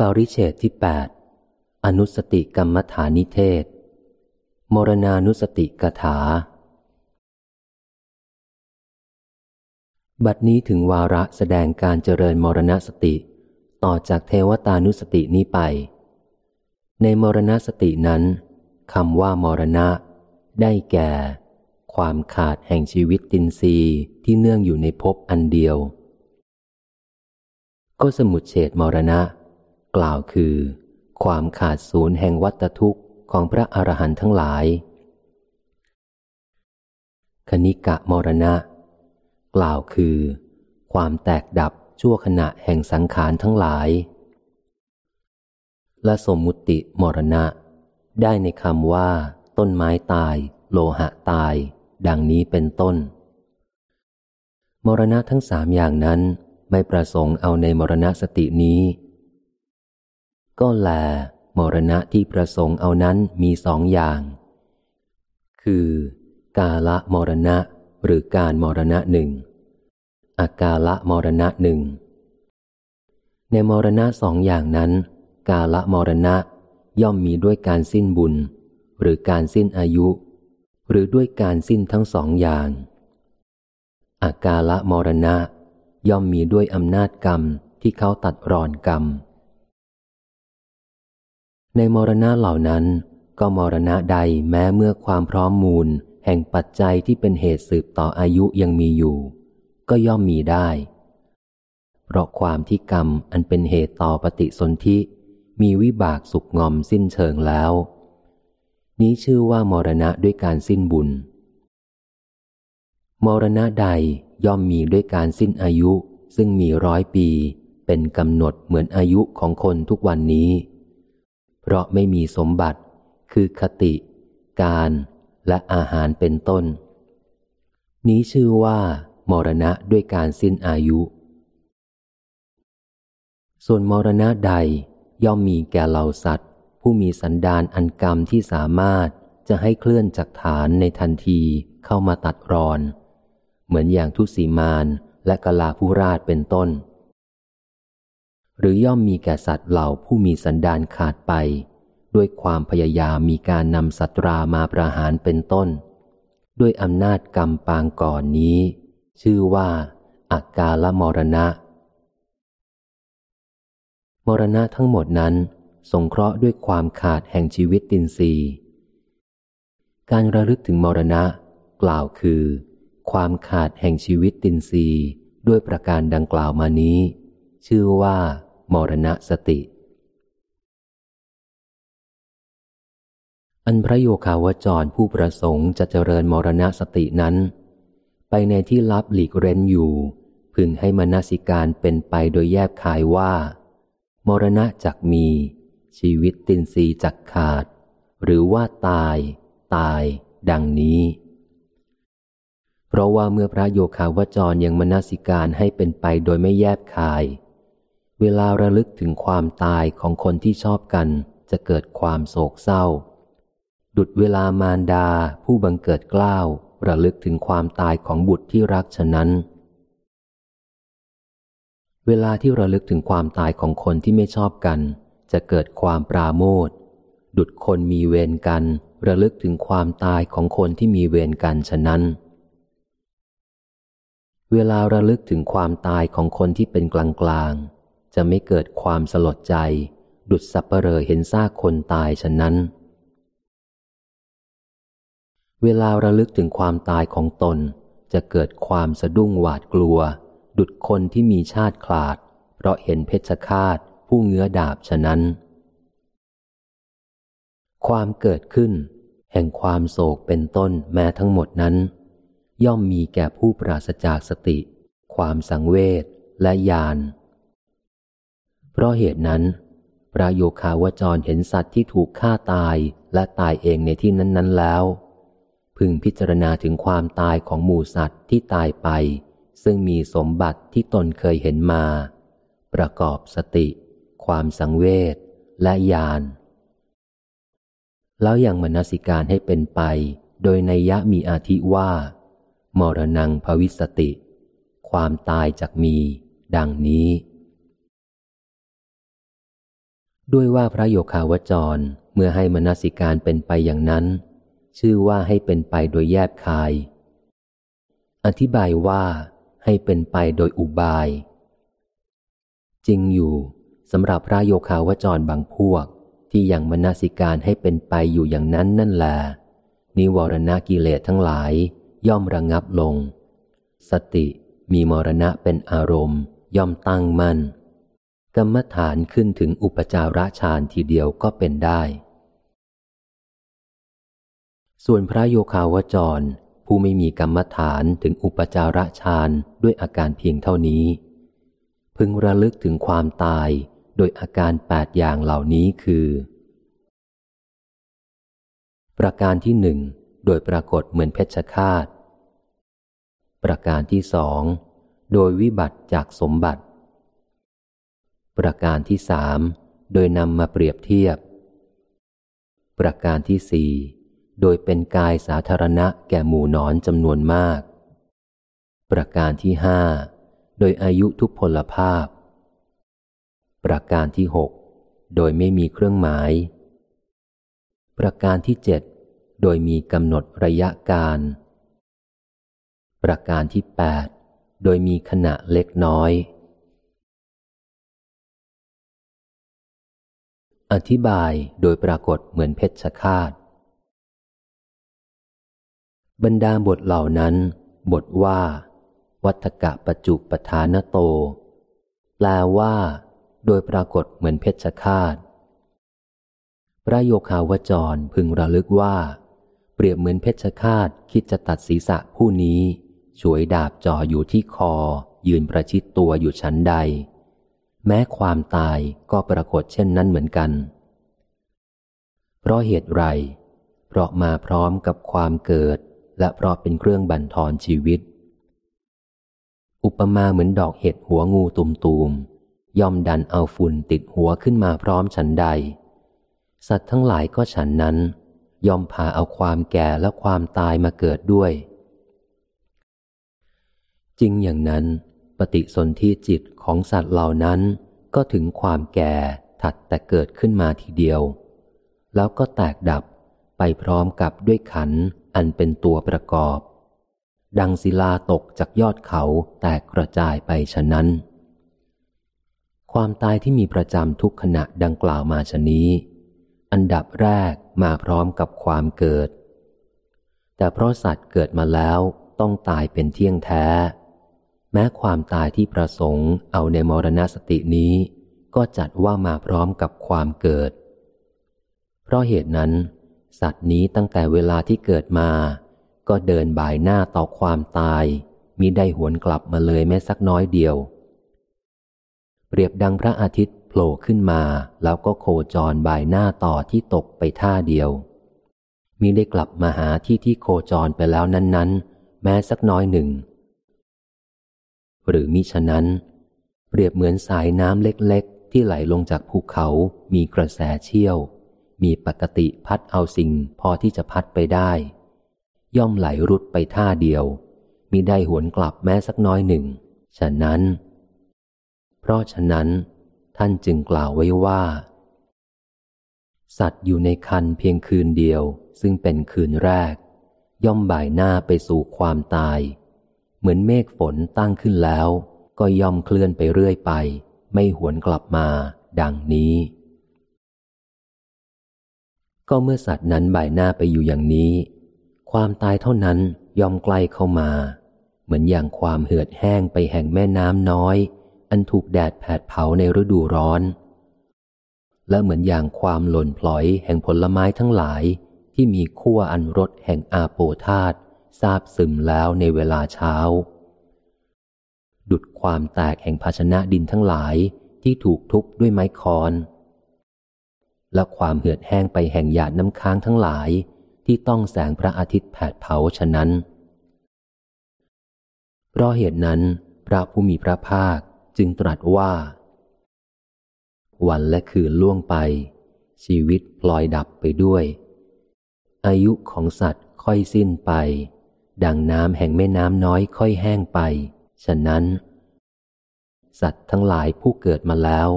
ปาริเชตที่แปดอนุสติกรรมฐานิเทศ มรณานุสติกถา บัดนี้ถึงวาระแสดงการเจริญมรณสติ ต่อจากเทวตานุสตินี้ไป ในมรณสตินั้นคำว่ามรณะ ได้แก่ ความขาดแห่งชีวิตตินรีที่เนื่องอยู่ในภพอันเดียว ก็สมุดเฉดมรณะ กล่าวคือ ความขาดศูนย์แห่งวัตทุกข์ของพระอรหันต์ทั้งหลาย คณิกะมรณะ กล่าวคือ ความแตกดับชั่วขณะแห่งสังขารทั้งหลาย และสมมุติมรณะ ได้ในคำว่า ต้นไม้ตาย โลหะตาย ดังนี้เป็นต้น มรณะทั้งสามอย่างนั้นไม่ประสงค์เอาในมรณะสตินี้ ก็แลมรณะที่ประสงค์เอานั้นมีสองอย่าง คือ กาละมรณะหรือการมรณะหนึ่งอากาละมรณะหนึ่ง ในมรณะสองอย่างนั้น กาละมรณะย่อมมีด้วยการสิ้นบุญ หรือการสิ้นอายุ หรือด้วยการสิ้นทั้งสองอย่างอากาละมรณะ ย่อมมีด้วยอำนาจกรรมที่เขาตัดรอนกรรม ในมรณะเหล่านั้น ก็มรณะใดแม้เมื่อความพร้อมมูล แห่งปัจจัยที่เป็นเหตุสืบต่ออายุยังมีอยู่ ก็ย่อมมีได้ เพราะความที่กรรมอันเป็นเหตุต่อปฏิสนธิมีวิบากสุกงอมสิ้นเชิงแล้ว นี้ชื่อว่ามรณะด้วยการสิ้นบุญ มรณะใดย่อมมีด้วยการสิ้นอายุซึ่งมีร้อยปี เป็นกำหนดเหมือนอายุของคนทุกวันนี้ เพราะไม่มีสมบัติ คือคติ การและอาหารเป็นต้น นี้ชื่อว่า มรณะด้วยการสิ้นอายุ ส่วนมรณะใดย่อมมีแก่เหล่าสัตว์ ผู้มีสันดานอันกรรมที่สามารถจะให้เคลื่อนจากฐานในทันทีเข้ามาตัดรอน เหมือนอย่างทุสีมานและกลาผู้ราชเป็นต้น หรือย่อมมีแก่สัตว์เหล่าผู้มีสันดานขาดไป ด้วยความพยายามมีการนำสัตรามาประหารเป็นต้น ด้วยอำนาจกรรมปางก่อนนี้ ชื่อว่าอากาลมรณะ มรณะทั้งหมดนั้น สงเคราะห์ด้วยความขาดแห่งชีวิตตินรีการระลึกถึงมรณะ กล่าวคือ ความขาดแห่งชีวิตตินรีด้วยประการดังกล่าวมานี้ ชื่อว่า มรณะสติ อันพระโยคาวจรผู้ประสงค์จะเจริญมรณะสตินั้น ไปในที่ลับหลีกเร้นอยู่ พึงให้มนสิการเป็นไปโดยแยบคายว่า มรณะจักมี ชีวิตตินรีจักขาด หรือว่าตาย ตาย ดังนี้เพราะว่าเมื่อพระโยคาวจรยังมนสิการให้เป็นไปโดยไม่แยบคาย เวลาระลึกถึงความตายของคนที่ชอบกัน จะเกิดความโศกเศร้า ดุดเวลามารดาผู้บังเกิดกล้าวระลึกถึงความตายของบุตรที่รักฉะนั้น เวลาที่ระลึกถึงความตายของคนที่ไม่ชอบกัน จะเกิดความปราโมทดุดคนมีเวรกัน ระลึกถึงความตายของคนที่มีเวรกันฉะนั้นเวลาระลึกถึงความตายของคนที่เป็นกลางกลาง จะไม่เกิดความสลดใจ ดุดสับเปลอเห็นซากคนตายฉะนั้น เวลาระลึกถึงความตายของตน จะเกิดความสะดุ้งหวาดกลัว ดุดคนที่มีชาติคลาด เพราะเห็นเพชฌฆาตผู้เงื้อดาบฉะนั้น ความเกิดขึ้น แห่งความโศกเป็นต้นแม้ทั้งหมดนั้น ย่อมมีแก่ผู้ปราศจากสติ ความสังเวชและญาณ ราะเหตุนั้นพระโยคาวจรเห็นสัตว์ที่ถูกฆ่าตายและตายเองในที่นั้น ๆ แล้ว พึงพิจารณาถึงความตายของหมู่สัตว์ที่ตายไป ซึ่งมีสมบัติที่ตนเคยเห็นมา ประกอบสติ ความสังเวชและญาณแล้วยังมนสิการให้เป็นไป โดยในยะมีอาทิว่า มรณงภวิสติ ความตายจากมี ดังนี้ ด้วยว่าพระโยคาวจรเมื่อให้มนสิการเป็นไปอย่างนั้น ชื่อว่าให้เป็นไปโดยแยบคาย อธิบายว่าให้เป็นไปโดยอุบาย จริงอยู่สำหรับพระโยคาวจรบางพวก ที่ยังมนสิการให้เป็นไปอยู่อย่างนั้นนั่นแหละนิวรณกิเลสทั้งหลายย่อมระงับลง สติมีมรณะเป็นอารมณ์ ย่อมตั้งมัน่น กรรมฐานขึ้นถึงอุปจาระฌานทีเดียวก็เป็นได้ ส่วนพระโยคาวจร ผู้ไม่มีกรรมฐานถึงอุปจาระฌานด้วยอาการเพียงเท่านี้ พึงระลึกถึงความตายโดยอาการแปดอย่างเหล่านี้คือ ประการที่หนึ่งโดยปรากฏเหมือนเพชฌฆาต ประการที่สอง โดยวิบัติจากสมบัติ ประการที่สามโดยนำมาเปรียบเทียบ ประการที่สี่โดยเป็นกายสาธารณะแก่หมู่นอนจำนวนมาก ประการที่ห้าโดยอายุทุพพลภาพ ประการที่หกโดยไม่มีเครื่องหมาย ประการที่เจ็ดโดยมีกำหนดระยะการ ประการที่แปดโดยมีขณะเล็กน้อย อธิบายโดยปรากฏเหมือนเพชฌฆาต บรรดาบทเหล่านั้น บทว่า วัฏกะปจุปทานโต แปลว่า โดยปรากฏเหมือนเพชฌฆาต พระโยคาวจรพึงระลึกว่า เปรียบเหมือนเพชฌฆาตคิดจะตัดศีรษะผู้นี้ ช่วยดาบจ่ออยู่ที่คอ ยืนประชิดตัวอยู่ชั้นใด แม้ความตายก็ปรากฏเช่นนั้นเหมือนกัน เพราะเหตุไร เพราะมาพร้อมกับความเกิด และเพราะเป็นเครื่องบั่นทอนชีวิต อุปมาเหมือนดอกเห็ดหัวงูตุ่มๆย่อมดันเอาฝุ่นติดหัวขึ้นมาพร้อมฉันใด สัตว์ทั้งหลายก็ฉันนั้น ย่อมพาเอาความแก่และความตายมาเกิดด้วย จริงอย่างนั้น ปฏิสนธิจิตของสัตว์เหล่านั้นก็ถึงความแก่ถัดแต่เกิดขึ้นมาทีเดียว แล้วก็แตกดับไปพร้อมกับด้วยขันอันเป็นตัวประกอบ ดังศิลาตกจากยอดเขาแตกกระจายไปฉะนั้น ความตายที่มีประจำทุกขณะดังกล่าวมาชนี้ อันดับแรกมาพร้อมกับความเกิด แต่เพราะสัตว์เกิดมาแล้วต้องตายเป็นเที่ยงแท้ แม้ความตายที่ประสงค์เอาในมรณสตินี้ ก็จัดว่ามาพร้อมกับความเกิด เพราะเหตุนั้น สัตว์นี้ตั้งแต่เวลาที่เกิดมา ก็เดินบ่ายหน้าต่อความตายมิได้หวนกลับมาเลยแม้สักน้อยเดียว เปรียบดังพระอาทิตย์โผล่ขึ้นมาแล้วก็โคจรบ่ายหน้าต่อที่ตกไปท่าเดียวมีได้กลับมาหาที่ที่โคจรไปแล้วนั้น ๆ แม้สักน้อยหนึ่ง หรือมิฉะนั้น เปรียบเหมือนสายน้ำเล็กๆ ที่ไหลลงจากภูเขามีกระแสเชี่ยว มีปกติพัดเอาสิ่งพอที่จะพัดไปได้ ย่อมไหลรุดไปท่าเดียวมีได้หวนกลับแม้สักน้อยหนึ่ง ฉะนั้น เพราะฉะนั้น ท่านจึงกล่าวไว้ว่า สัตว์อยู่ในคันเพียงคืนเดียว ซึ่งเป็นคืนแรก ย่อมบ่ายหน้าไปสู่ความตาย เหมือนเมฆฝนตั้งขึ้นแล้ว ก็ย่อมเคลื่อนไปเรื่อยไป ไม่หวนกลับมา ดังนี้ ก็เมื่อสัตว์นั้นบ่ายหน้าไปอยู่อย่างนี้ ความตายเท่านั้นย่อมใกล้เข้ามา เหมือนอย่างความเหือดแห้งไปแห่งแม่น้ำน้อย อันถูกแดดแผดเผาในฤดูร้อน และเหมือนอย่างความหล่นพลอยแห่งผลไม้ทั้งหลายที่มีขั้วอันรสแห่งอาโปธาต์ ทราบซึมแล้วในเวลาเช้า ดุดความแตกแห่งภาชนะดินทั้งหลายที่ถูกทุบด้วยไม้คอน และความเหือดแห้งไปแห่งหยาดน้ำค้างทั้งหลายที่ต้องแสงพระอาทิตย์แผดเผาฉะนั้น เพราะเหตุนั้นพระผู้มีพระภาคจึงตรัสว่า วันและคืนล่วงไป ชีวิตพลอยดับไปด้วย อายุของสัตว์ค่อยสิ้นไป ดังน้ำแห่งแม่น้ำน้อยค่อยแห้งไป ฉะนั้น สัตว์ทั้งหลายผู้เกิดมาแล้ว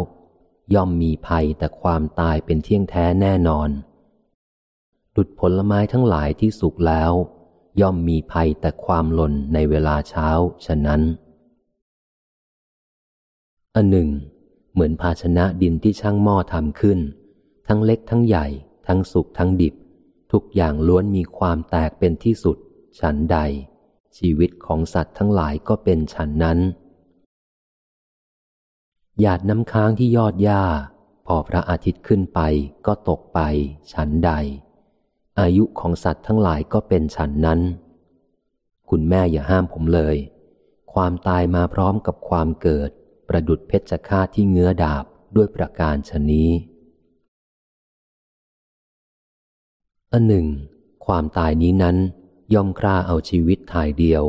ย่อมมีภัยแต่ความตายเป็นเที่ยงแท้แน่นอน ดุดผลไม้ทั้งหลายที่สุกแล้ว ย่อมมีภัยแต่ความหล่นในเวลาเช้า ฉะนั้น อันหนึ่ง เหมือนภาชนะดินที่ช่างหม้อทำขึ้น ทั้งเล็กทั้งใหญ่ ทั้งสุกทั้งดิบ ทุกอย่างล้วนมีความแตกเป็นที่สุด ฉันใด ชีวิตของสัตว์ทั้งหลายก็เป็นฉันนั้น หยาดน้ำค้างที่ยอดหญ้า พอพระอาทิตย์ขึ้นไปก็ตกไป ฉันใด อายุของสัตว์ทั้งหลายก็เป็นฉันนั้น คุณแม่อย่าห้ามผมเลย ความตายมาพร้อมกับความเกิด ประดุดเพชฌฆาตที่เงื้อดาบด้วยประการชนี้อันหนึ่ง ความตายนี้นั้น ย่อมคร่าเอาชีวิตทายเดียว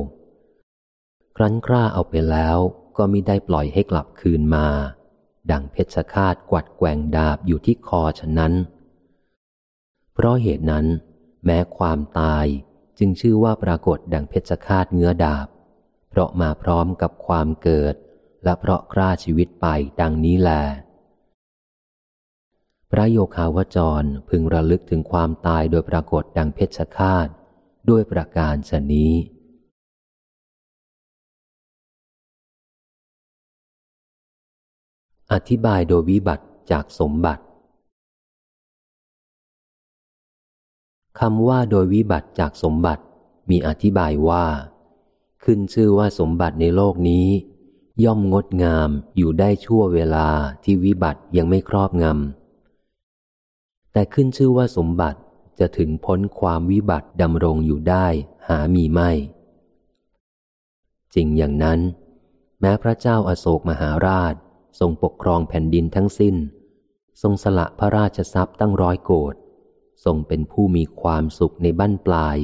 ครั้นคร่าเอาไปแล้วก็มิได้ปล่อยให้กลับคืนมา ดังเพชฌฆาตกวัดแกว่งดาบอยู่ที่คอฉะนั้น เพราะเหตุนั้น แม้ความตายจึงชื่อว่าปรากฏดังเพชฌฆาตเงื้อดาบ เพราะมาพร้อมกับความเกิด และเพราะกล้าชีวิตไปดังนี้แล พระโยคาวจรพึงระลึกถึงความตายโดยปรากฏดังเพชฌฆาต ด้วยประการชนี้อธิบายโดยวิบัติจากสมบัติคำว่าโดยวิบัติจากสมบัติมีอธิบายว่า ขึ้นชื่อว่าสมบัติในโลกนี้ ย่อมงดงามอยู่ได้ชั่วเวลาที่วิบัติยังไม่ครอบงำแต่ขึ้นชื่อว่าสมบัติ จะถึงพ้นความวิบัติดำรงอยู่ได้หามีไม่ จริงอย่างนั้น แม้พระเจ้าอาโศกมหาราช ทรงปกครองแผ่นดินทั้งสิ้น ทรงสละพระราชทรัพย์ตั้งร้อยโกดทรงเป็นผู้มีความสุขในบั้นปลาย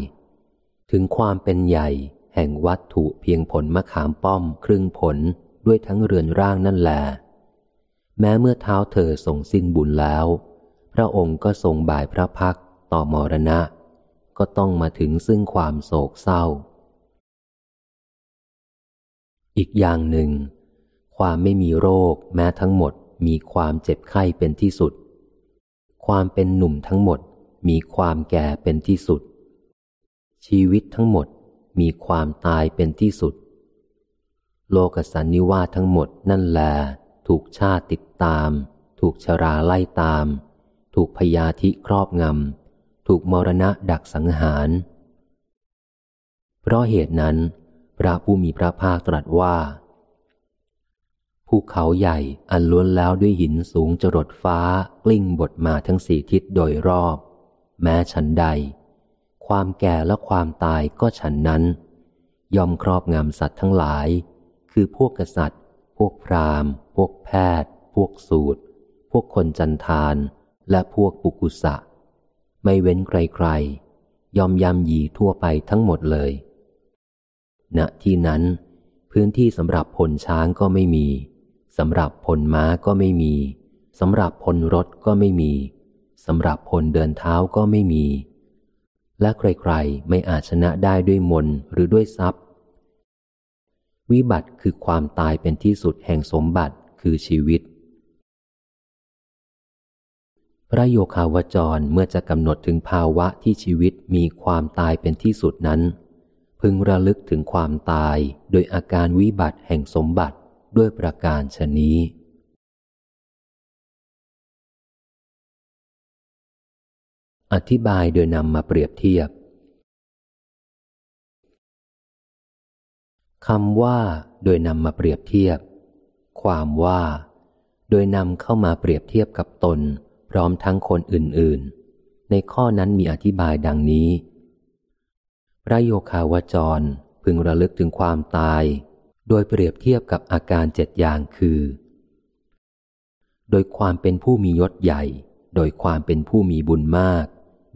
ถึงความเป็นใหญ่แห่งวัตถุเพียงผลมะขามป้อมครึ่งผลด้วยทั้งเรือนร่างนั่นแหละแม้เมื่อเท้าเธอส่งสิ้นบุญแล้ว พระองค์ก็ทรงบ่ายพระพัก ต่อมรณะ ก็ต้องมาถึงซึ่งความโศกเศร้า อีกอย่างหนึ่ง ความไม่มีโรคแม้ทั้งหมดมีความเจ็บไข้เป็นที่สุด ความเป็นหนุ่มทั้งหมดมีความแก่เป็นที่สุด ชีวิตทั้งหมดมีความตายเป็นที่สุด โลกสันนิวาทั้งหมดนั่นแล ถูกชาติติดตาม ถูกชราไล่ตาม ถูกพยาธิครอบงำ ถูกมรณะดักสังหาร เพราะเหตุนั้น พระผู้มีพระภาคตรัสว่าภูเขาใหญ่อันล้วนแล้วด้วยหินสูงจรดฟ้ากลิ้งบทมาทั้งสี่ทิศโดยรอบ แม้ฉันใด ความแก่และความตายก็ฉันนั้น ยอมครอบงำสัตว์ทั้งหลาย คือพวกกษัตริย์ พวกพราหมณ์ พวกแพทย์ พวกสูตร พวกคนจันทาน และพวกปุกุสะ ไม่เว้นใครๆ ยอมยำยีทั่วไปทั้งหมดเลย ณ ที่นั้น พื้นที่สำหรับผลช้างก็ไม่มี สำหรับพลม้าก็ไม่มี สำหรับพลรถก็ไม่มี สำหรับพลเดินเท้าก็ไม่มี และใครๆ ไม่อาจชนะได้ด้วยมนหรือด้วยทรัพย์ วิบัติคือความตายเป็นที่สุดแห่งสมบัติคือชีวิต พระโยคาวจรเมื่อจะกำหนดถึงภาวะที่ชีวิตมีความตายเป็นที่สุดนั้น พึงระลึกถึงความตายโดยอาการวิบัติแห่งสมบัติด้วยประการชนี้ อธิบายโดยนำมาเปรียบเทียบคำว่า โดยนำมาเปรียบเทียบ ความว่า โดยนำเข้ามาเปรียบเทียบกับตน พร้อมทั้งคนอื่นๆ ในข้อนั้นมีอธิบายดังนี้ พระโยคาวจรพึงระลึกถึงความตาย โดยเปรียบเทียบกับอาการเจ็ดอย่างคือ โดยความเป็นผู้มียศใหญ่ โดยความเป็นผู้มีบุญมาก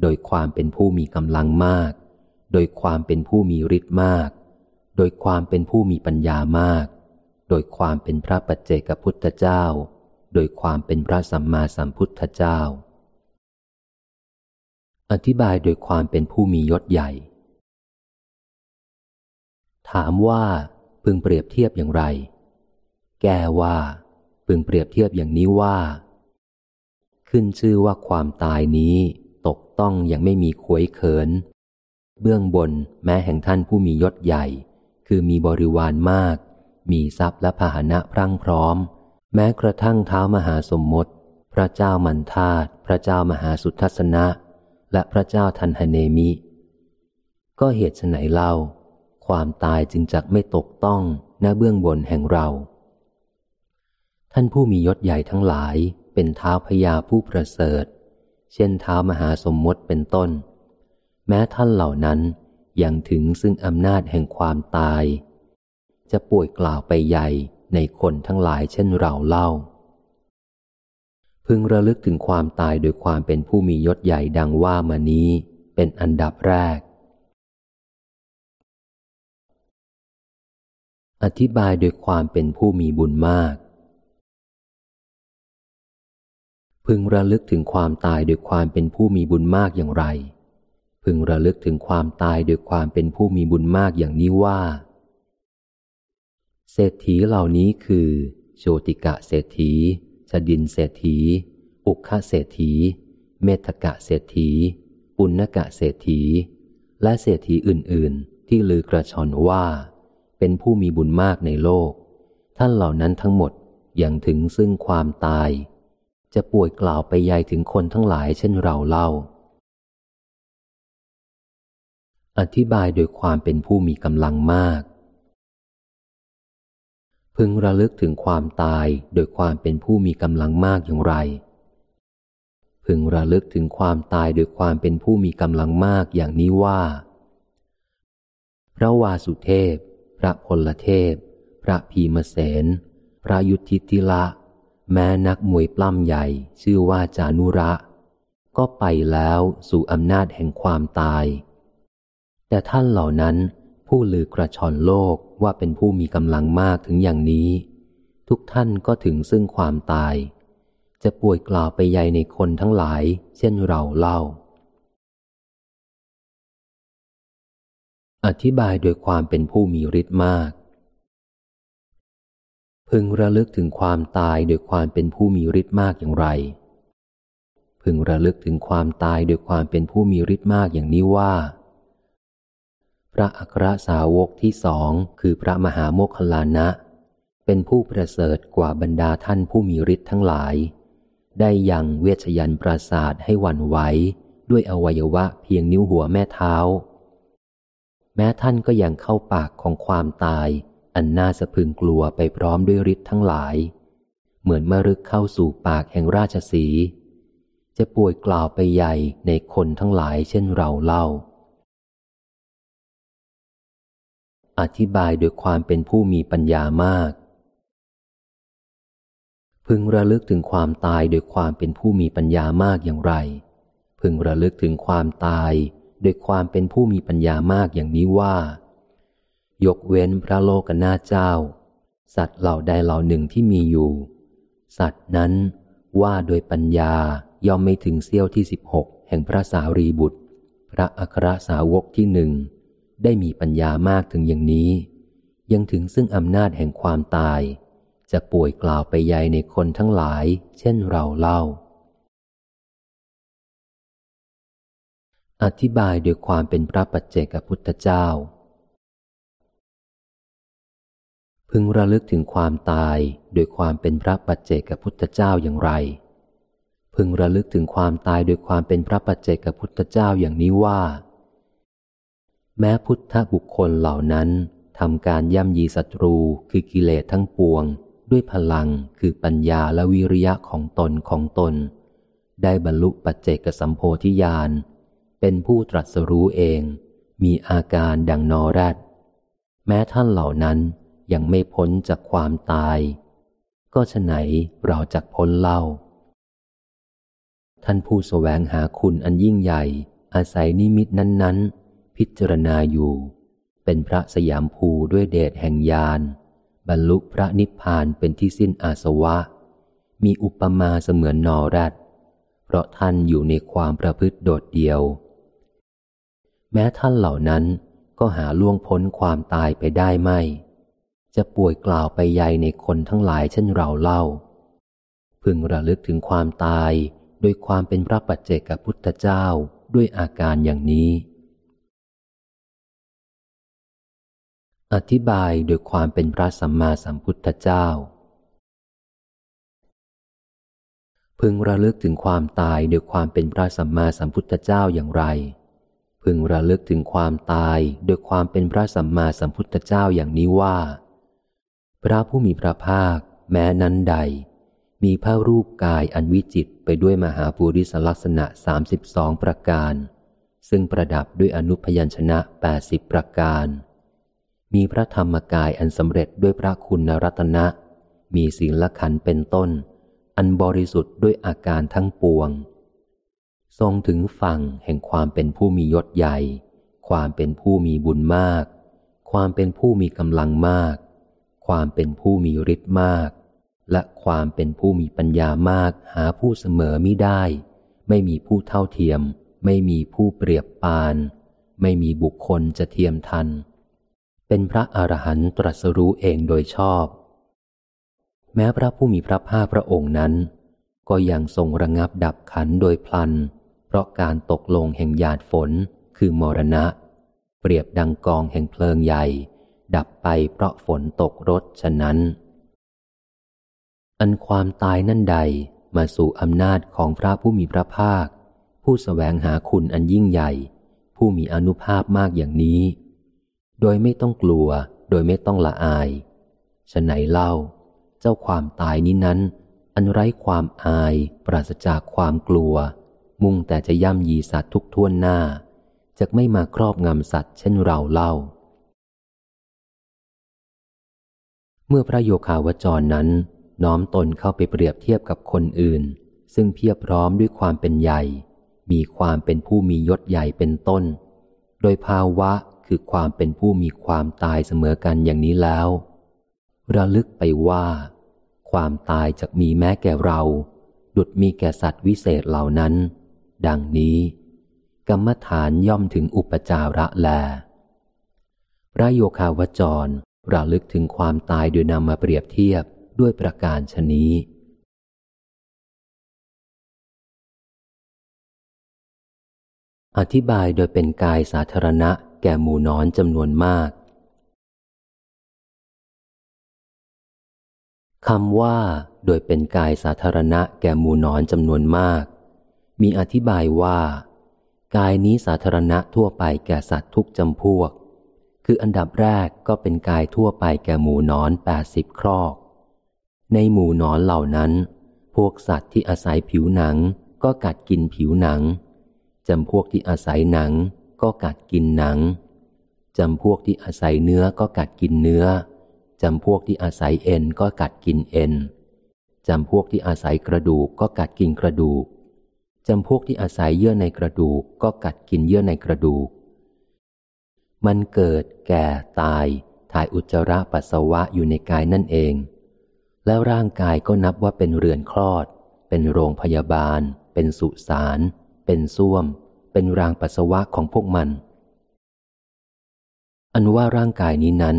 โดยความเป็นผู้มีกำลังมาก โดยความเป็นผู้มีฤทธิ์มาก โดยความเป็นผู้มีปัญญามาก โดยความเป็นพระปัจเจกพุทธเจ้า โดยความเป็นพระสัมมาสัมพุทธเจ้า อธิบายโดยความเป็นผู้มียศใหญ่ ถามว่าพึงเปรียบเทียบอย่างไร แกว่าพึงเปรียบเทียบอย่างนี้ว่า ขึ้นชื่อว่าความตายนี้ตกต้องยังไม่มีขวยเขิน เบื้องบนแม้แห่งท่านผู้มียศใหญ่ คือมีบริวารมาก มีทรัพย์และพาหนะพรั่งพร้อม แม้กระทั่งเท้ามหาสมมติ พระเจ้ามันทาตุพระเจ้ามหาสุทัศนะ และพระเจ้าทันหเนมิ ก็เหตุไฉนเล่า ความตายจึงจักไม่ตกต้องณเบื้องบนแห่งเรา ท่านผู้มียศใหญ่ทั้งหลายเป็นเท้าพญาผู้ประเสริฐ เช่นเท้ามหาสมมติเป็นต้น แม้ท่านเหล่านั้นยังถึงซึ่งอำนาจแห่งความตาย จะป่วยกล่าวไปใหญ่ ในคนทั้งหลายเช่นเราเล่า พึงระลึกถึงความตายโดยความเป็นผู้มียศใหญ่ดังว่ามานี้เป็นอันดับแรก อธิบายโดยความเป็นผู้มีบุญมาก พึงระลึกถึงความตายโดยความเป็นผู้มีบุญมากอย่างไร พึงระลึกถึงความตายโดยความเป็นผู้มีบุญมากอย่างนี้ว่า เศรษฐีเหล่านี้คือโชติกะเศรษฐีชดินเศรษฐี อุคะเศรษฐี เมธกะเศรษฐี ปุณกะเศรษฐี และเศรษฐีอื่น ๆ ที่ลือกระชอนว่า เป็นผู้มีบุญมากในโลก ท่านเหล่านั้นทั้งหมดยังถึงซึ่งความตาย จะป่วยกล่าวไปใหญ่ถึงคนทั้งหลายเช่นเราเล่า อธิบายโดยความเป็นผู้มีกำลังมาก พึงระลึกถึงความตายโดยความเป็นผู้มีกำลังมากอย่างไร พึงระลึกถึงความตายโดยความเป็นผู้มีกำลังมากอย่างนี้ว่า พระวาสุเทพ พระพลเทพ พระพีมเสน พระยุทธิติละ แม้นักมวยปล้ำใหญ่ชื่อว่าจานุระ ก็ไปแล้วสู่อำนาจแห่งความตาย แต่ท่านเหล่านั้น ผู้ลือกระชอนโลกว่าเป็นผู้มีกำลังมากถึงอย่างนี้ ทุกท่านก็ถึงซึ่งความตาย จะป่วยกล่าวไปใหญ่ในคนทั้งหลาย เช่นเราเล่า อธิบายโดยความเป็นผู้มีฤทธิ์มาก พึงระลึกถึงความตายโดยความเป็นผู้มีฤทธิ์มากอย่างไร พึงระลึกถึงความตายโดยความเป็นผู้มีฤทธิ์มากอย่างนี้ว่า พระอัครสาวกที่สองคือพระมหาโมคคลานะ เป็นผู้ประเสริฐกว่าบรรดาท่านผู้มีฤทธิ์ทั้งหลาย ได้ยังเวชยันปราศาสตร์ให้วันไหวด้วยอวัยวะเพียงนิ้วหัวแม่เท้า แม้ท่านก็ยังเข้าปากของความตาย อันน่าสะพึงกลัวไปพร้อมด้วยฤทธิ์ทั้งหลาย เหมือนมรึกเข้าสู่ปากแห่งราชสี จะป่วยกล่าวไปใหญ่ในคนทั้งหลายเช่นเราเล่า อธิบายโดยความเป็นผู้มีปัญญามาก พึงระลึกถึงความตายโดยความเป็นผู้มีปัญญามากอย่างไร พึงระลึกถึงความตายโดยความเป็นผู้มีปัญญามากอย่างนี้ว่า ยกเว้นพระโลกนาเจ้า สัตว์เหล่าใดเหล่าหนึ่งที่มีอยู่ สัตว์นั้นว่าโดยปัญญาย่อมไม่ถึงเสี้ยวที่สิบหกแห่งพระสารีบุตร พระอัครสาวกที่หนึ่ง ได้มีปัญญามากถึงอย่างนี้ ยังถึงซึ่งอำนาจแห่งความตาย จะป่วยกล่าวไปใหญ่ในคนทั้งหลาย เช่นเราเล่า อธิบายโดยความเป็นพระปัจเจกพุทธเจ้า พึงระลึกถึงความตายโดยความเป็นพระปัจเจกพุทธเจ้าอย่างไร พึงระลึกถึงความตายโดยความเป็นพระปัจเจกพุทธเจ้าอย่างนี้ว่า แม้พุทธบุคคลเหล่านั้นทำการย่ำยีศัตรูคือกิเลสทั้งปวง ด้วยพลังคือปัญญาและวิริยะของตนของตน ได้บรรลุปัจเจกสัมโพธิญาณเป็นผู้ตรัสรู้เอง มีอาการดังนอแรดแม้ท่านเหล่านั้นยังไม่พ้นจากความตาย ก็ฉไหนเราจักพ้นเล่า ท่านผู้สแสวงหาคุณอันยิ่งใหญ่ อาศัยนิมิตนั้นๆ พิจารณาอยู่ เป็นพระสยามภูด้วยเดชแห่งญาณบรรลุพระนิพพานเป็นที่สิ้นอาสวะ มีอุปมาเสมือนนอรัดเพราะท่านอยู่ในความประพฤติโดดเดียว แม้ท่านเหล่านั้นก็หาล่วงพ้นความตายไปได้ไม่ จะป่วยกล่าวไปใหญ่ในคนทั้งหลายเช่นเราเล่า พึงระลึกถึงความตายโดยความเป็นพระปัจเจกพุทธเจ้าด้วยอาการอย่างนี้ อธิบายโดยความเป็นพระสัมมาสัมพุทธเจ้า พึงระลึกถึงความตายโดยความเป็นพระสัมมาสัมพุทธเจ้าอย่างไร พึงระลึกถึงความตายโดยความเป็นพระสัมมาสัมพุทธเจ้าอย่างนี้ว่า พระผู้มีพระภาค แม้นั้นใด มีพระรูปกายอันวิจิตไปด้วยมหาภูริสลักษณะสามสิบสองประการ ซึ่งประดับด้วยอนุพยัญชนะแปดสิบประการ มีพระธรรมกายอันสำเร็จด้วยพระคุณรัตนะ มีศีลขันเป็นต้น อันบริสุทธิ์ด้วยอาการทั้งปวง ทรงถึงฝั่งแห่งความเป็นผู้มียศใหญ่ ความเป็นผู้มีบุญมาก ความเป็นผู้มีกำลังมาก ความเป็นผู้มีฤทธิ์มาก และความเป็นผู้มีปัญญามากหาผู้เสมอมิได้ ไม่มีผู้เท่าเทียม ไม่มีผู้เปรียบปาน ไม่มีบุคคลจะเทียมทัน เป็นพระอรหันตรัสรู้เองโดยชอบ แม้พระผู้มีพระภาคพระองค์นั้น ก็ยังทรงระงับดับขันโดยพลัน เพราะการตกลงแห่งหยาดฝนคือมรณะ เปรียบดังกองแห่งเพลิงใหญ่ ดับไปเพราะฝนตกรถฉะนั้น อันความตายนั่นใดมาสู่อำนาจของพระผู้มีพระภาค ผู้สแสวงหาคุณอันยิ่งใหญ่ ผู้มีอนุภาพมากอย่างนี้ โดยไม่ต้องกลัว โดยไม่ต้องละอายฉไหนเล่า เจ้าความตายนี้นั้น อันไร้ความอาย ปราศจากความกลัว มุ่งแต่จะย่ำยีสัตว์ทุกท่วนหน้าจะไม่มาครอบงำสัตว์เช่นเราเล่า เมื่อพระโยคาวจรนั้น น้อมตนเข้าไปเปรียบเทียบกับคนอื่น ซึ่งเพียบพร้อมด้วยความเป็นใหญ่ มีความเป็นผู้มียศใหญ่เป็นต้น โดยภาวะ คือความเป็นผู้มีความตายเสมอกันอย่างนี้แล้ว ระลึกไปว่า ความตายจะมีแม้แก่เรา ดุดมีแก่สัตว์วิเศษเหล่านั้น ดังนี้ กรรมฐานย่อมถึงอุปจาระแล พระโยคาวจรระลึกถึงความตายโดยนำมาเปรียบเทียบด้วยประการชนี้อธิบายโดยเป็นกายสาธารณะ แก่หมู่นอนจำนวนมากคำว่า โดยเป็นกายสาธารณะแก่หมู่นอนจำนวนมาก มีอธิบายว่า กายนี้สาธารณะทั่วไปแก่สัตว์ทุกจำพวก คืออันดับแรกก็เป็นกายทั่วไปแก่หมู่นอนแปดสิบครอก ในหมู่นอนเหล่านั้น พวกสัตว์ที่อาศัยผิวหนังก็กัดกินผิวหนังจำพวกที่อาศัยหนัง ก็กัดกินหนังจำพวกที่อาศัยเนื้อก็กัดกินเนื้อจำพวกที่อาศัยเอ็นก็กัดกินเอ็นจำพวกที่อาศัยกระดูกก็กัดกินกระดูกจำพวกที่อาศัยเยื่อในกระดูกก็กัดกินเยื่อในกระดูก มันเกิด แก่ ตาย ถ่ายอุจจาระปัสสาวะอยู่ในกายนั่นเอง แล้วร่างกายก็นับว่าเป็นเรือนคลอด เป็นโรงพยาบาล เป็นสุสาน เป็นส้วม เป็นรางปัสสาวะของพวกมัน อันว่าร่างกายนี้นั้น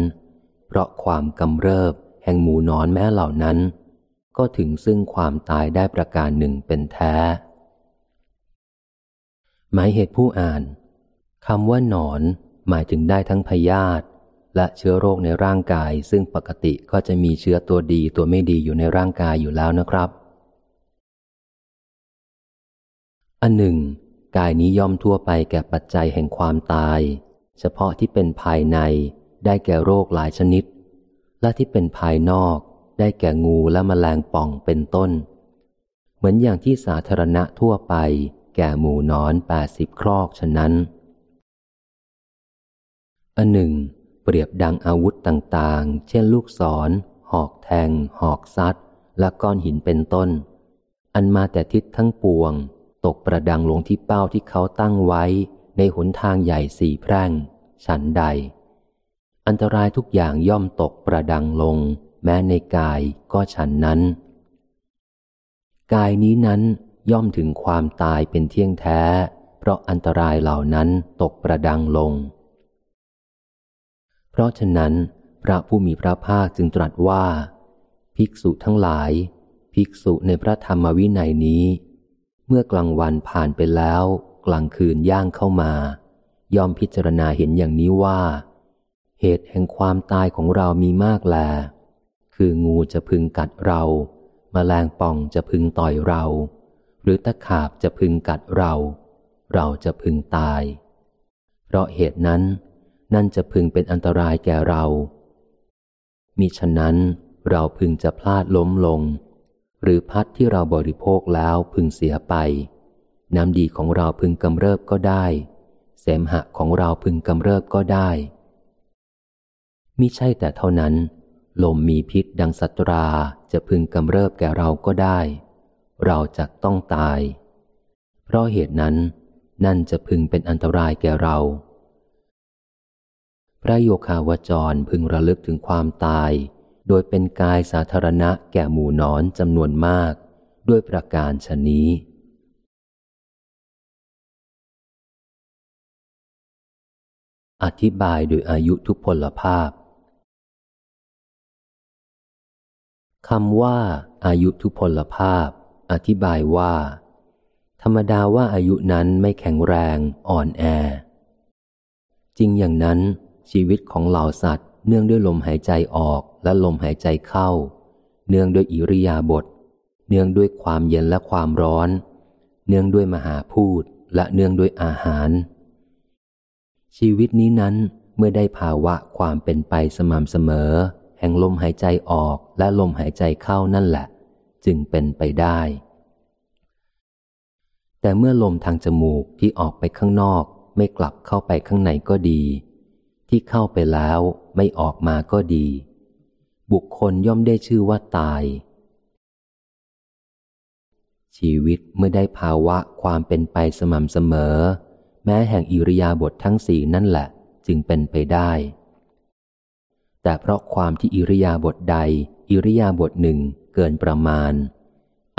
เพราะความกำเริบแห่งหมูนอนแม้เหล่านั้น ก็ถึงซึ่งความตายได้ประการหนึ่งเป็นแท้ หมายเหตุผู้อ่านคำว่านอนหมายถึงได้ทั้งพยาธิและเชื้อโรคในร่างกาย ซึ่งปกติก็จะมีเชื้อตัวดีตัวไม่ดีอยู่ในร่างกายอยู่แล้วนะครับ อันหนึ่ง กายนี้ย่อมทั่วไปแก่ปัจจัยแห่งความตาย เฉพาะที่เป็นภายในได้แก่โรคหลายชนิด และที่เป็นภายนอกได้แก่งูและมแมลงป่องเป็นต้น เหมือนอย่างที่สาธารณะทั่วไป แก่หมูนอนแปดสิบครอกฉะนั้น อันหนึ่ง เปรียบดังอาวุธต่างๆ เช่นลูกศร หอกแทง หอกซัด และก้อนหินเป็นต้น อันมาแต่ทิศทั้งปวง ตกประดังลงที่เป้าที่เขาตั้งไว้ในหนทางใหญ่สี่แพร่ง ฉันใด อันตรายทุกอย่างย่อมตกประดังลง แม้ในกายก็ฉันนั้น กายนี้นั้นย่อมถึงความตายเป็นเที่ยงแท้ เพราะอันตรายเหล่านั้นตกประดังลง เพราะฉะนั้น พระผู้มีพระภาคจึงตรัสว่า ภิกษุทั้งหลาย ภิกษุในพระธรรมวินัยนี้ เมื่อกลางวันผ่านไปแล้ว กลางคืนย่างเข้ามา ยอมพิจารณาเห็นอย่างนี้ว่า เหตุแห่งความตายของเรามีมากแล คืองูจะพึงกัดเรามแมลงป่องจะพึงต่อยเรา หรือตะขาบจะพึงกัดเรา เราจะพึงตาย เพราะเหตุนั้น นั่นจะพึงเป็นอันตรายแก่เรามิฉะนั้นเราพึงจะพลาดล้มลง หรือพัดที่เราบริโภคแล้วพึงเสียไป น้ำดีของเราพึงกำเริบก็ได้ เสมหะของเราพึงกำเริบก็ได้มิใช่แต่เท่านั้น ลมมีพิษดังสัตราจะพึงกำเริบแก่เราก็ได้ เราจะต้องตาย เพราะเหตุนั้น นั่นจะพึงเป็นอันตรายแก่เรา พระโยคาวจรพึงระลึกถึงความตาย โดยเป็นกายสาธารณะแก่หมู่นอนจำนวนมาก ด้วยประการชนี้ อธิบายโดยอายุทุพพลภาพคำว่า อายุทุพพลภาพ อธิบายว่า ธรรมดาว่าอายุนั้นไม่แข็งแรงอ่อนแอ จริงอย่างนั้นชีวิตของเหล่าสัตว์เนื่องด้วยลมหายใจออก และลมหายใจเข้า เนื่องด้วยอิริยาบถเนื่องด้วยความเย็นและความร้อน เนื่องด้วยมหาพูดและเนื่องด้วยอาหาร ชีวิตนี้นั้นเมื่อได้ภาวะความเป็นไปสม่ำเสมอ แห่งลมหายใจออกและลมหายใจเข้านั่นแหละ จึงเป็นไปได้ แต่เมื่อลมทางจมูกที่ออกไปข้างนอก ไม่กลับเข้าไปข้างในก็ดี ที่เข้าไปแล้วไม่ออกมาก็ดี บุคคลย่อมได้ชื่อว่าตาย ชีวิตเมื่อได้ภาวะความเป็นไปสม่ำเสมอ แม้แห่งอิริยาบถททั้งสี่นั่นแหละ จึงเป็นไปได้ แต่เพราะความที่อิริยาบถใด อิริยาบถหนึ่งเกินประมาณ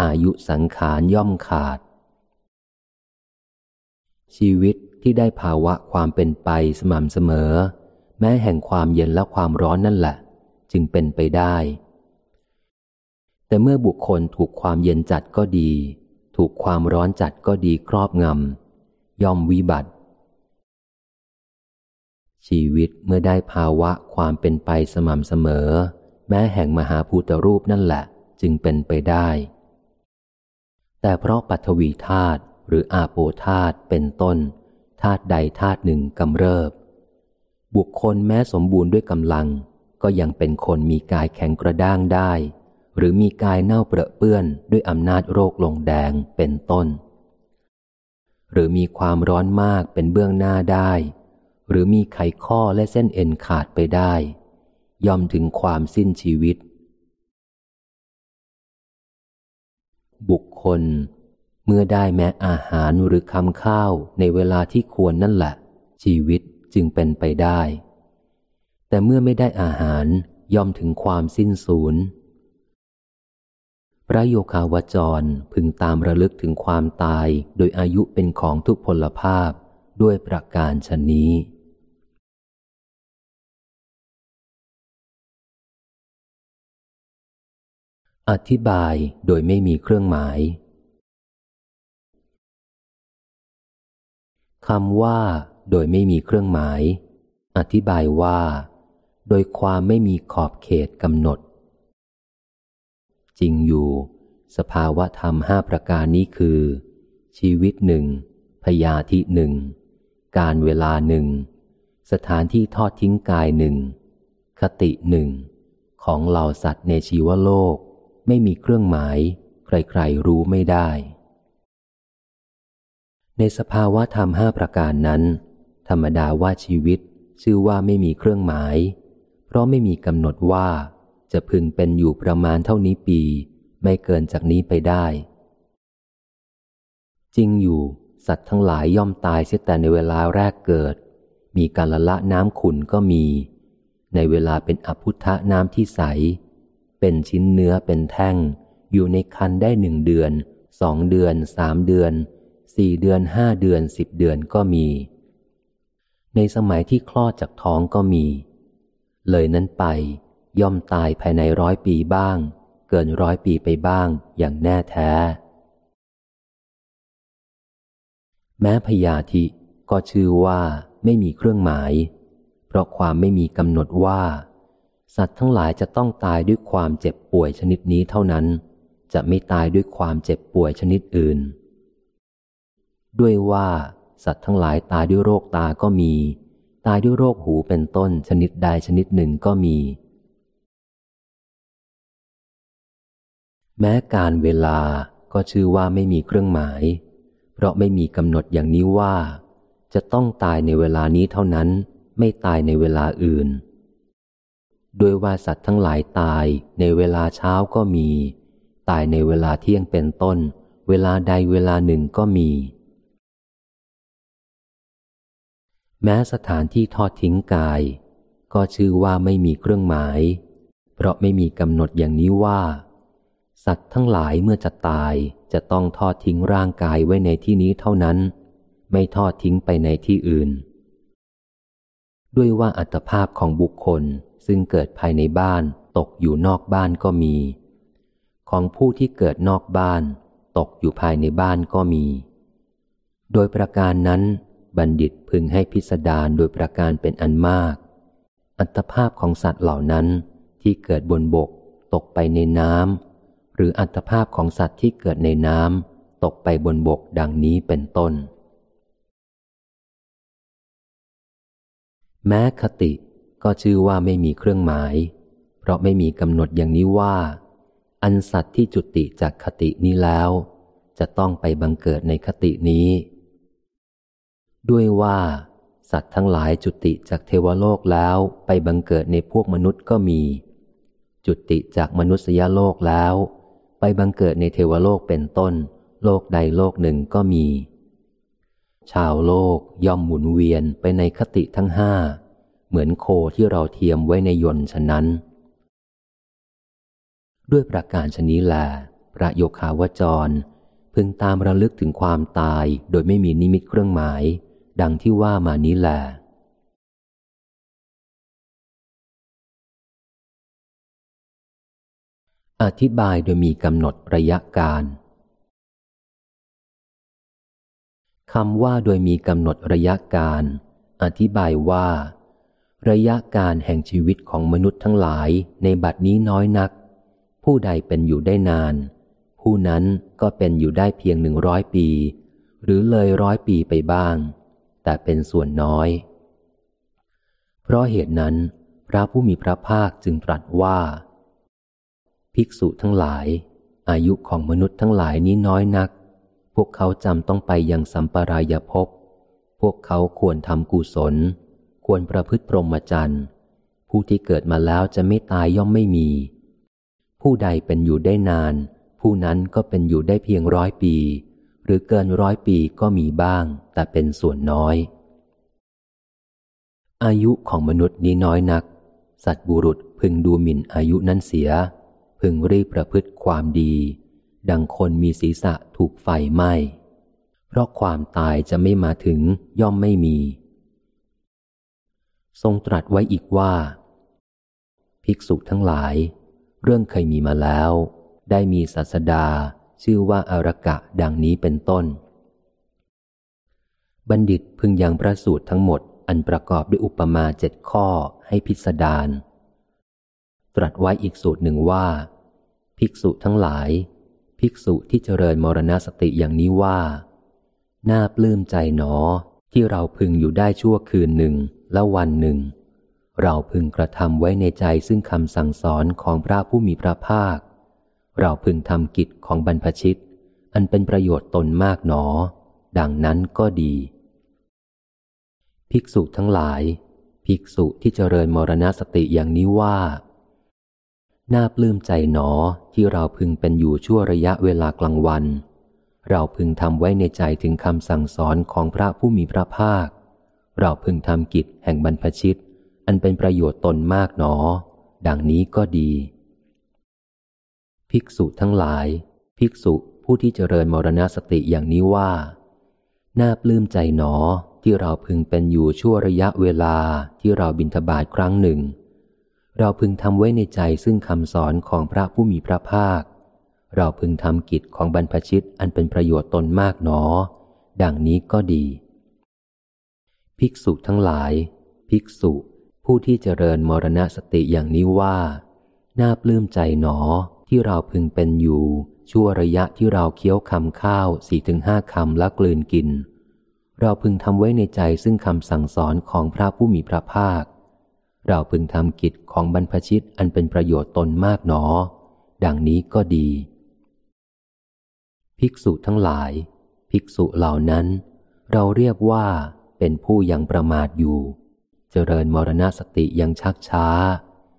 อายุสังขารย่อมขาด ชีวิตที่ได้ภาวะความเป็นไปสม่ำเสมอ แม้แห่งความเย็นและความร้อนนั่นแหละ จึงเป็นไปได้ แต่เมื่อบุคคลถูกความเย็นจัดก็ดี ถูกความร้อนจัดก็ดีครอบงำย่อมวิบัติ ชีวิตเมื่อได้ภาวะความเป็นไปสม่ำเสมอ แม้แห่งมหาภูตรูปนั่นแหละจึงเป็นไปได้ แต่เพราะปัทวีธาตุหรืออาโปธาตุเป็นต้นธาตุใดธาตุหนึ่งกำเริบ บุคคลแม้สมบูรณ์ด้วยกำลัง ก็ยังเป็นคนมีกายแข็งกระด้างได้ หรือมีกายเน่าเปรอะเปื้อนด้วยอำนาจโรคลงแดงเป็นต้น หรือมีความร้อนมากเป็นเบื้องหน้าได้ หรือมีไขข้อและเส้นเอ็นขาดไปได้ย่อมถึงความสิ้นชีวิต บุคคล เมื่อได้แม้อาหารหรือคำข้าวในเวลาที่ควรนั่นแหละ ชีวิตจึงเป็นไปได้ แต่เมื่อไม่ได้อาหารย่อมถึงความสิ้นสูญพระโยคาวจรพึงตามระลึกถึงความตายโดยอายุเป็นของทุกพลภาพด้วยประการชนนี้ อธิบายโดยไม่มีเครื่องหมายคำว่า โดยไม่มีเครื่องหมาย อธิบายว่า โดยความไม่มีขอบเขตกำหนด จริงอยู่ สภาวะธรรมห้าประการนี้คือ ชีวิตหนึ่งพยาธิหนึ่งการเวลาหนึ่งสถานที่ทอดทิ้งกายหนึ่งคติหนึ่งของเหล่าสัตว์ในชีวโลก ไม่มีเครื่องหมาย ใครๆรู้ไม่ได้ ในสภาวะธรรมห้าประการนั้น ธรรมดาว่าชีวิตชื่อว่าไม่มีเครื่องหมาย เพราะไม่มีกำหนดว่า จะพึงเป็นอยู่ประมาณเท่านี้ปี ไม่เกินจากนี้ไปได้ จริงอยู่ สัตว์ทั้งหลายย่อมตายเสียแต่ในเวลาแรกเกิด มีการละละน้ำขุนก็มี ในเวลาเป็นอภุทะน้ำที่ใส เป็นชิ้นเนื้อเป็นแท่ง อยู่ในคันได้หนึ่งเดือนสองเดือนสามเดือนสี่เดือนห้าเดือนสิบเดือนก็มี ในสมัยที่คลอดจากท้องก็มี เลยนั้นไป ย่อมตายภายในร้อยปีบ้าง เกินร้อยปีไปบ้างอย่างแน่แท้ แม้พยาธิก็ชื่อว่าไม่มีเครื่องหมาย เพราะความไม่มีกำหนดว่า สัตว์ทั้งหลายจะต้องตายด้วยความเจ็บป่วยชนิดนี้เท่านั้น จะไม่ตายด้วยความเจ็บป่วยชนิดอื่น ด้วยว่า สัตว์ทั้งหลายตายด้วยโรคตาก็มี ตายด้วยโรคหูเป็นต้นชนิดใดชนิดหนึ่งก็มี แม้การเวลาก็ชื่อว่าไม่มีเครื่องหมาย เพราะไม่มีกำหนดอย่างนี้ว่า จะต้องตายในเวลานี้เท่านั้น ไม่ตายในเวลาอื่น ด้วยว่าสัตว์ทั้งหลายตายในเวลาเช้าก็มี ตายในเวลาเที่ยงเป็นต้น เวลาใดเวลาหนึ่งก็มี แม้สถานที่ทอดทิ้งกาย ก็ชื่อว่าไม่มีเครื่องหมาย เพราะไม่มีกำหนดอย่างนี้ว่า สัตว์ทั้งหลายเมื่อจะตายจะต้องทอดทิ้งร่างกายไว้ในที่นี้เท่านั้น ไม่ทอดทิ้งไปในที่อื่น ด้วยว่าอัตภาพของบุคคลซึ่งเกิดภายในบ้านตกอยู่นอกบ้านก็มี ของผู้ที่เกิดนอกบ้าน ตกอยู่ภายในบ้านก็มี โดยประการนั้น บัณฑิตพึงให้พิสดารโดยประการเป็นอันมาก อัตภาพของสัตว์เหล่านั้นที่เกิดบนบก ตกไปในน้ำหรืออัตภาพของสัตว์ที่เกิดในน้ำตกไปบนบกดังนี้เป็นต้น แม้คติก็ชื่อว่าไม่มีเครื่องหมาย เพราะไม่มีกำหนดอย่างนี้ว่า อันสัตว์ที่จุติจากคตินี้แล้ว จะต้องไปบังเกิดในคตินี้ ด้วยว่า สัตว์ทั้งหลายจุติจากเทวโลกแล้วไปบังเกิดในพวกมนุษย์ก็มี จุติจากมนุษยโลกแล้ว ไปบังเกิดในเทวโลกเป็นต้น โลกใดโลกหนึ่งก็มี ชาวโลกย่อมหมุนเวียนไปในคติทั้งห้า เหมือนโคที่เราเทียมไว้ในยนต์ฉะนั้น ด้วยประการชนี้แหละพระโยคาวจรพึงตามระลึกถึงความตายโดยไม่มีนิมิตเครื่องหมาย ดังที่ว่ามานี้แหละอธิบายโดยมีกำหนดระยะการคำว่าโดยมีกำหนดระยะการ อธิบายว่า ระยะการแห่งชีวิตของมนุษย์ทั้งหลายในบัดนี้น้อยนัก ผู้ใดเป็นอยู่ได้นาน ผู้นั้นก็เป็นอยู่ได้เพียงหนึ่งร้อยปี หรือเลยร้อยปีไปบ้าง แต่เป็นส่วนน้อย เพราะเหตุนั้น พระผู้มีพระภาคจึงตรัสว่า ภิกษุทั้งหลาย อายุของมนุษย์ทั้งหลายนี้น้อยนัก พวกเขาจำต้องไปยังสัมปรายภพ พวกเขาควรทำกุศล ควรประพฤติพรหมจรรย์ ผู้ที่เกิดมาแล้วจะไม่ตายย่อมไม่มี ผู้ใดเป็นอยู่ได้นาน ผู้นั้นก็เป็นอยู่ได้เพียงร้อยปี หรือเกินร้อยปีก็มีบ้าง แต่เป็นส่วนน้อย อายุของมนุษย์นี้น้อยนัก สัตบุรุษพึงดูหมิ่นอายุนั้นเสีย พึงรีบประพฤติความดี ดังคนมีศีรษะถูกไฟไหม้เพราะความตายจะไม่มาถึงย่อมไม่มี ทรงตรัสไว้อีกว่า ภิกษุทั้งหลาย เรื่องเคยมีมาแล้ว ได้มีศาสดา ชื่อว่าอารกะดังนี้เป็นต้น บัณฑิตพึงยังพระสูตรทั้งหมดอันประกอบด้วยอุปมาเจ็ดข้อให้พิสดารตรัสไว้อีกสูตรหนึ่งว่า ภิกษุทั้งหลาย ภิกษุที่เจริญมรณสติอย่างนี้ว่า น่าปลื้มใจหนอที่เราพึงอยู่ได้ชั่วคืนหนึ่งและวันหนึ่ง เราพึงกระทำไว้ในใจซึ่งคำสั่งสอนของพระผู้มีพระภาค เราพึงทำกิจของบรรพชิต อันเป็นประโยชน์ตนมากหนอ ดังนั้นก็ดี ภิกษุทั้งหลาย ภิกษุที่เจริญมรณสติอย่างนี้ว่าน่าปลื้มใจหนอที่เราพึงเป็นอยู่ชั่วระยะเวลากลางวัน เราพึงทำไว้ในใจถึงคำสั่งสอนของพระผู้มีพระภาค เราพึงทำกิจแห่งบรรพชิต อันเป็นประโยชน์ตนมากหนอ ดังนี้ก็ดี ภิกษุทั้งหลาย ภิกษุผู้ที่เจริญมรณสติอย่างนี้ว่า น่าปลื้มใจหนอที่เราพึงเป็นอยู่ชั่วระยะเวลาที่เราบินทบาทครั้งหนึ่ง เราพึงทำไว้ในใจซึ่งคำสอนของพระผู้มีพระภาค เราพึงทำกิจของบรรพชิตอันเป็นประโยชน์ตนมากหนอ ดังนี้ก็ดี ภิกษุทั้งหลาย ภิกษุผู้ที่เจริญมรณสติอย่างนี้ว่า น่าปลื้มใจหนอ ที่เราพึงเป็นอยู่ ชั่วระยะที่เราเคี้ยวคำข้าวสี่ถึงห้าคำและกลืนกิน เราพึงทำไว้ในใจซึ่งคำสั่งสอนของพระผู้มีพระภาค เราพึงทำกิจของบรรพชิตอันเป็นประโยชน์ตนมากหนอ ดังนี้ก็ดี ภิกษุทั้งหลาย ภิกษุเหล่านั้น เราเรียกว่าเป็นผู้ยังประมาทอยู่ เจริญมรณสติยังชักช้า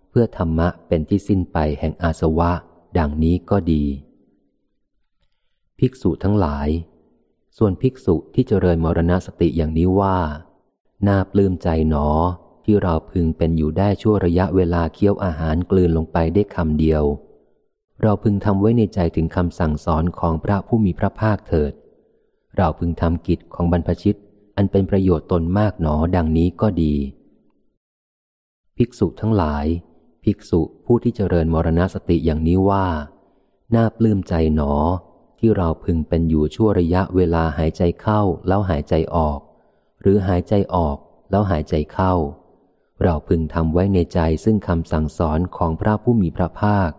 เพื่อธรรมะเป็นที่สิ้นไปแห่งอาสวะ ดังนี้ก็ดี ภิกษุทั้งหลาย ส่วนภิกษุที่เจริญมรณสติอย่างนี้ว่า น่าปลื้มใจหนอที่เราพึงเป็นอยู่ได้ชั่วระยะเวลาเคี้ยวอาหารกลืนลงไปได้คำเดียว เราพึงทำไว้ในใจถึงคำสั่งสอนของพระผู้มีพระภาคเถิด เราพึงทำกิจของบรรพชิตอันเป็นประโยชน์ตนมากหนอดังนี้ก็ดี ภิกษุทั้งหลาย ภิกษุผู้ที่เจริญมรณสติอย่างนี้ว่า น่าปลื้มใจหนอ ที่เราพึงเป็นอยู่ชั่วระยะเวลาหายใจเข้าแล้วหายใจออก หรือหายใจออกแล้วหายใจเข้า เราพึงทำไว้ในใจซึ่งคำสั่งสอนของพระผู้มีพระภาค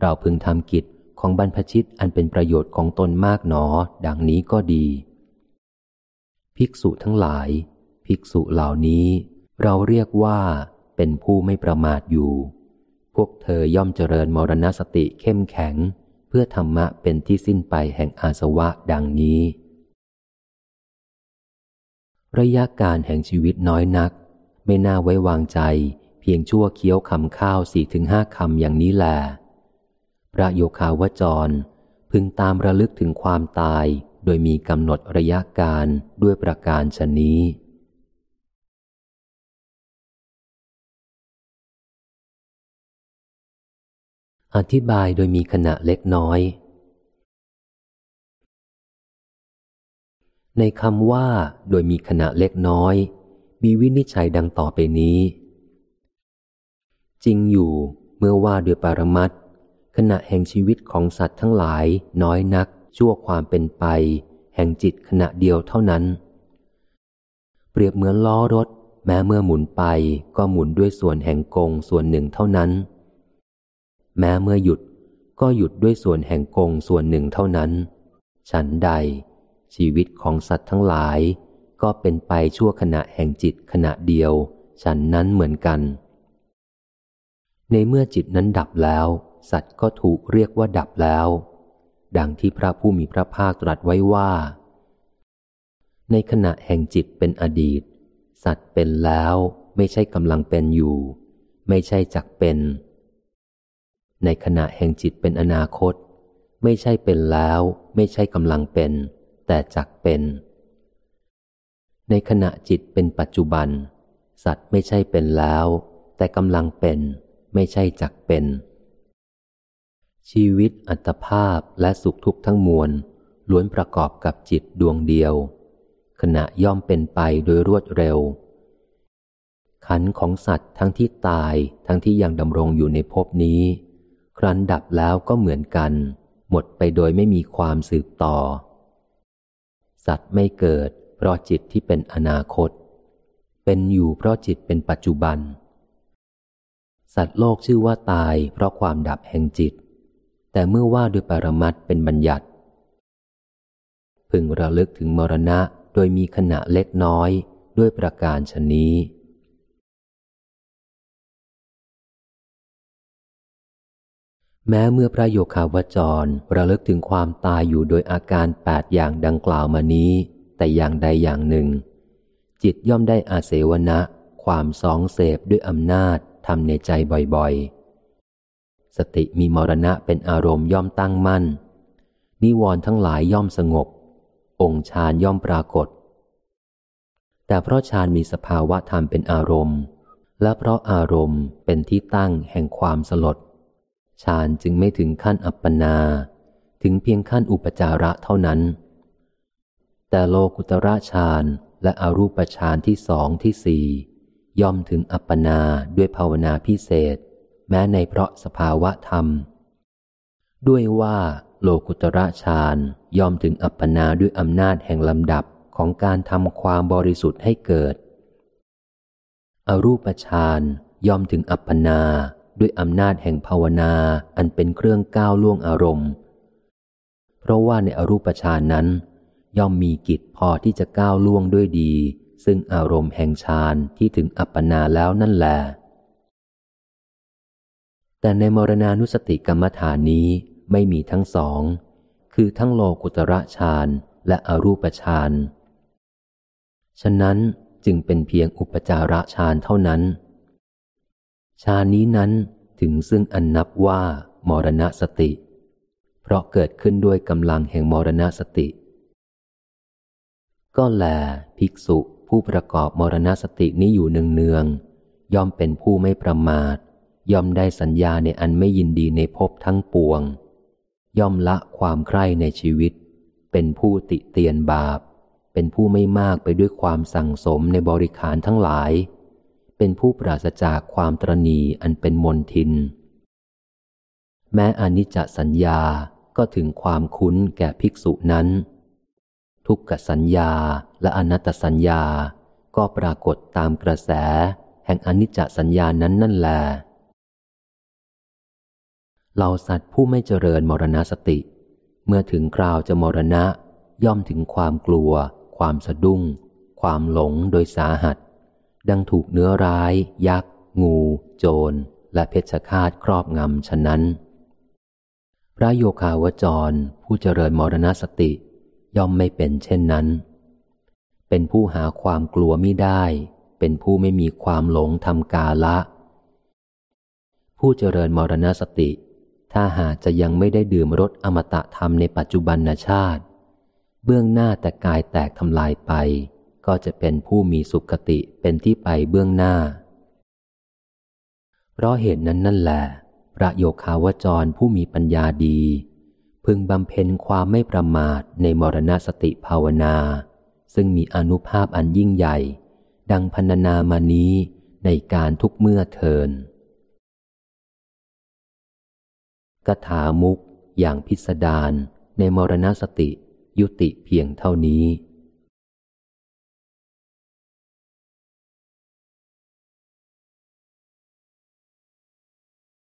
เราพึงทำกิจของบรรพชิตอันเป็นประโยชน์ของตนมากหนอ ดังนี้ก็ดี ภิกษุทั้งหลาย ภิกษุเหล่านี้ เราเรียกว่าเป็นผู้ไม่ประมาทอยู่ พวกเธอย่อมเจริญมรณสติเข้มแข็ง เพื่อธรรมะเป็นที่สิ้นไปแห่งอาสวะดังนี้ ระยะการแห่งชีวิตน้อยนัก ไม่น่าไว้วางใจ เพียงชั่วเคี้ยวคำข้าวสี่ถึงห้าคำอย่างนี้แหลพระโยคาวจร พึงตามระลึกถึงความตาย โดยมีกำหนดระยะการด้วยประการชนี้ อธิบายโดยมีขณะเล็กน้อย ในคำว่า โดยมีขณะเล็กน้อย มีวินิจฉัยดังต่อไปนี้ จริงอยู่เมื่อว่าด้วยปรมัตขณะแห่งชีวิตของสัตว์ทั้งหลายน้อยนัก ชั่วความเป็นไป แห่งจิตขณะเดียวเท่านั้น เปรียบเหมือนล้อรถ แม้เมื่อหมุนไปก็หมุนด้วยส่วนแห่งกงส่วนหนึ่งเท่านั้น แม้เมื่อหยุดก็หยุดด้วยส่วนแห่งกงส่วนหนึ่งเท่านั้น ฉันใด ชีวิตของสัตว์ทั้งหลาย ก็เป็นไปชั่วขณะแห่งจิตขณะเดียว ฉันนั้นเหมือนกัน ในเมื่อจิตนั้นดับแล้ว สัตว์ก็ถูกเรียกว่าดับแล้ว ดังที่พระผู้มีพระภาคตรัสไว้ว่า ในขณะแห่งจิตเป็นอดีต สัตว์เป็นแล้ว ไม่ใช่กำลังเป็นอยู่ ไม่ใช่จักเป็น ในขณะแห่งจิตเป็นอนาคต ไม่ใช่เป็นแล้ว ไม่ใช่กำลังเป็น แต่จักเป็น ในขณะจิตเป็นปัจจุบัน สัตว์ไม่ใช่เป็นแล้ว แต่กำลังเป็น ไม่ใช่จักเป็น ชีวิตอัตภาพและสุขทุกข์ทั้งมวลล้วนประกอบกับจิตดวงเดียว ขณะย่อมเป็นไปโดยรวดเร็ว ขันของสัตว์ทั้งที่ตายทั้งที่ยังดำรงอยู่ในภพนี้ ครั้นดับแล้วก็เหมือนกัน หมดไปโดยไม่มีความสืบต่อ สัตว์ไม่เกิด เพราะจิตที่เป็นอนาคต เป็นอยู่เพราะจิตเป็นปัจจุบัน สัตว์โลกชื่อว่าตายเพราะความดับแห่งจิต แต่เมื่อว่าด้วยปรมัตเป็นบัญญัติ พึงระลึกถึงมรณะโดยมีขณะเล็กน้อยด้วยประการชนี้ แม้เมื่อพระโยคาวจรระลึกถึงความตายอยู่โดยอาการแปดอย่างดังกล่าวมานี้ แต่อย่างใดอย่างหนึ่ง จิตย่อมได้อาเสวนะ ความสองเสพด้วยอำนาจทำในใจบ่อยๆ สติมีมรณะเป็นอารมณ์ย่อมตั้งมั่น นิวรณ์ทั้งหลายย่อมสงบ องค์ฌานย่อมปรากฏ แต่เพราะฌานมีสภาวะธรรมเป็นอารมณ์ และเพราะอารมณ์เป็นที่ตั้งแห่งความสลด ฌานจึงไม่ถึงขั้นอัปปนา ถึงเพียงขั้นอุปจาระเท่านั้น แต่โลกุตระฌานและอรูปฌานที่สองที่สี่ย่อมถึงอัปปนาด้วยภาวนาพิเศษ แม้ในเพราะสภาวะธรรม ด้วยว่าโลกุตระฌานย่อมถึงอัปปนาด้วยอำนาจแห่งลำดับของการทำความบริสุทธิ์ให้เกิด อรูปฌานย่อมถึงอัปปนา ด้วยอำนาจแห่งภาวนาอันเป็นเครื่องก้าวล่วงอารมณ์ เพราะว่าในอรูปฌานนั้น ย่อมมีกิจพอที่จะก้าวล่วงด้วยดี ซึ่งอารมณ์แห่งฌานที่ถึงอัปปนาแล้วนั่นแหละแต่ในมรณานุสติกรรมฐานนี้ไม่มีทั้งสอง คือทั้งโลกุตระฌานและอรูปฌาน ฉะนั้นจึงเป็นเพียงอุปจาระฌานเท่านั้น ฌานี้นั้นถึงซึ่งอันนับว่ามรณสติ เพราะเกิดขึ้นด้วยกำลังแห่งมรณสติ ก็แลภิกษุผู้ประกอบมรณสตินี้อยู่เนืองๆย่อมเป็นผู้ไม่ประมาท ย่อมได้สัญญาในอันไม่ยินดีในภพทั้งปวง ย่อมละความใคร่ในชีวิต เป็นผู้ติเตียนบาป เป็นผู้ไม่มากไปด้วยความสั่งสมในบริขารทั้งหลาย เป็นผู้ปราศจากความตรณีอันเป็นมนทิน แม้อนิจจสัญญาก็ถึงความคุ้นแก่ภิกษุนั้น ทุกขสัญญาและอนัตตสัญญาก็ปรากฏตามกระแสแห่งอนิจจสัญญานั้นนั่นแหละเหล่าสัตว์ผู้ไม่เจริญมรณสติ เมื่อถึงคราวจะมรณะ ย่อมถึงความกลัว ความสะดุ้ง ความหลงโดยสาหัส ดังถูกเนื้อร้าย ยักษ์ งู โจร และเพชฌฆาตครอบงำฉะนั้น พระโยคาวจรผู้เจริญมรณสติ ย่อมไม่เป็นเช่นนั้น เป็นผู้หาความกลัวไม่ได้ เป็นผู้ไม่มีความหลงทำกาละ ผู้เจริญมรณสติ ถ้าหากจะยังไม่ได้ดื่มรสอมตะธรรมในปัจจุบันชาติ เบื้องหน้าแต่กายแตกทำลายไป ก็จะเป็นผู้มีสุขติเป็นที่ไปเบื้องหน้า เพราะเหตุนั้นนั่นแหละพระโยคาวจรผู้มีปัญญาดี พึงบำเพ็ญความไม่ประมาทในมรณสติภาวนา ซึ่งมีอนุภาพอันยิ่งใหญ่ ดังพันนามานี้ในการทุกเมื่อเทินกถามุกอย่างพิสดารในมรณสติยุติเพียงเท่านี้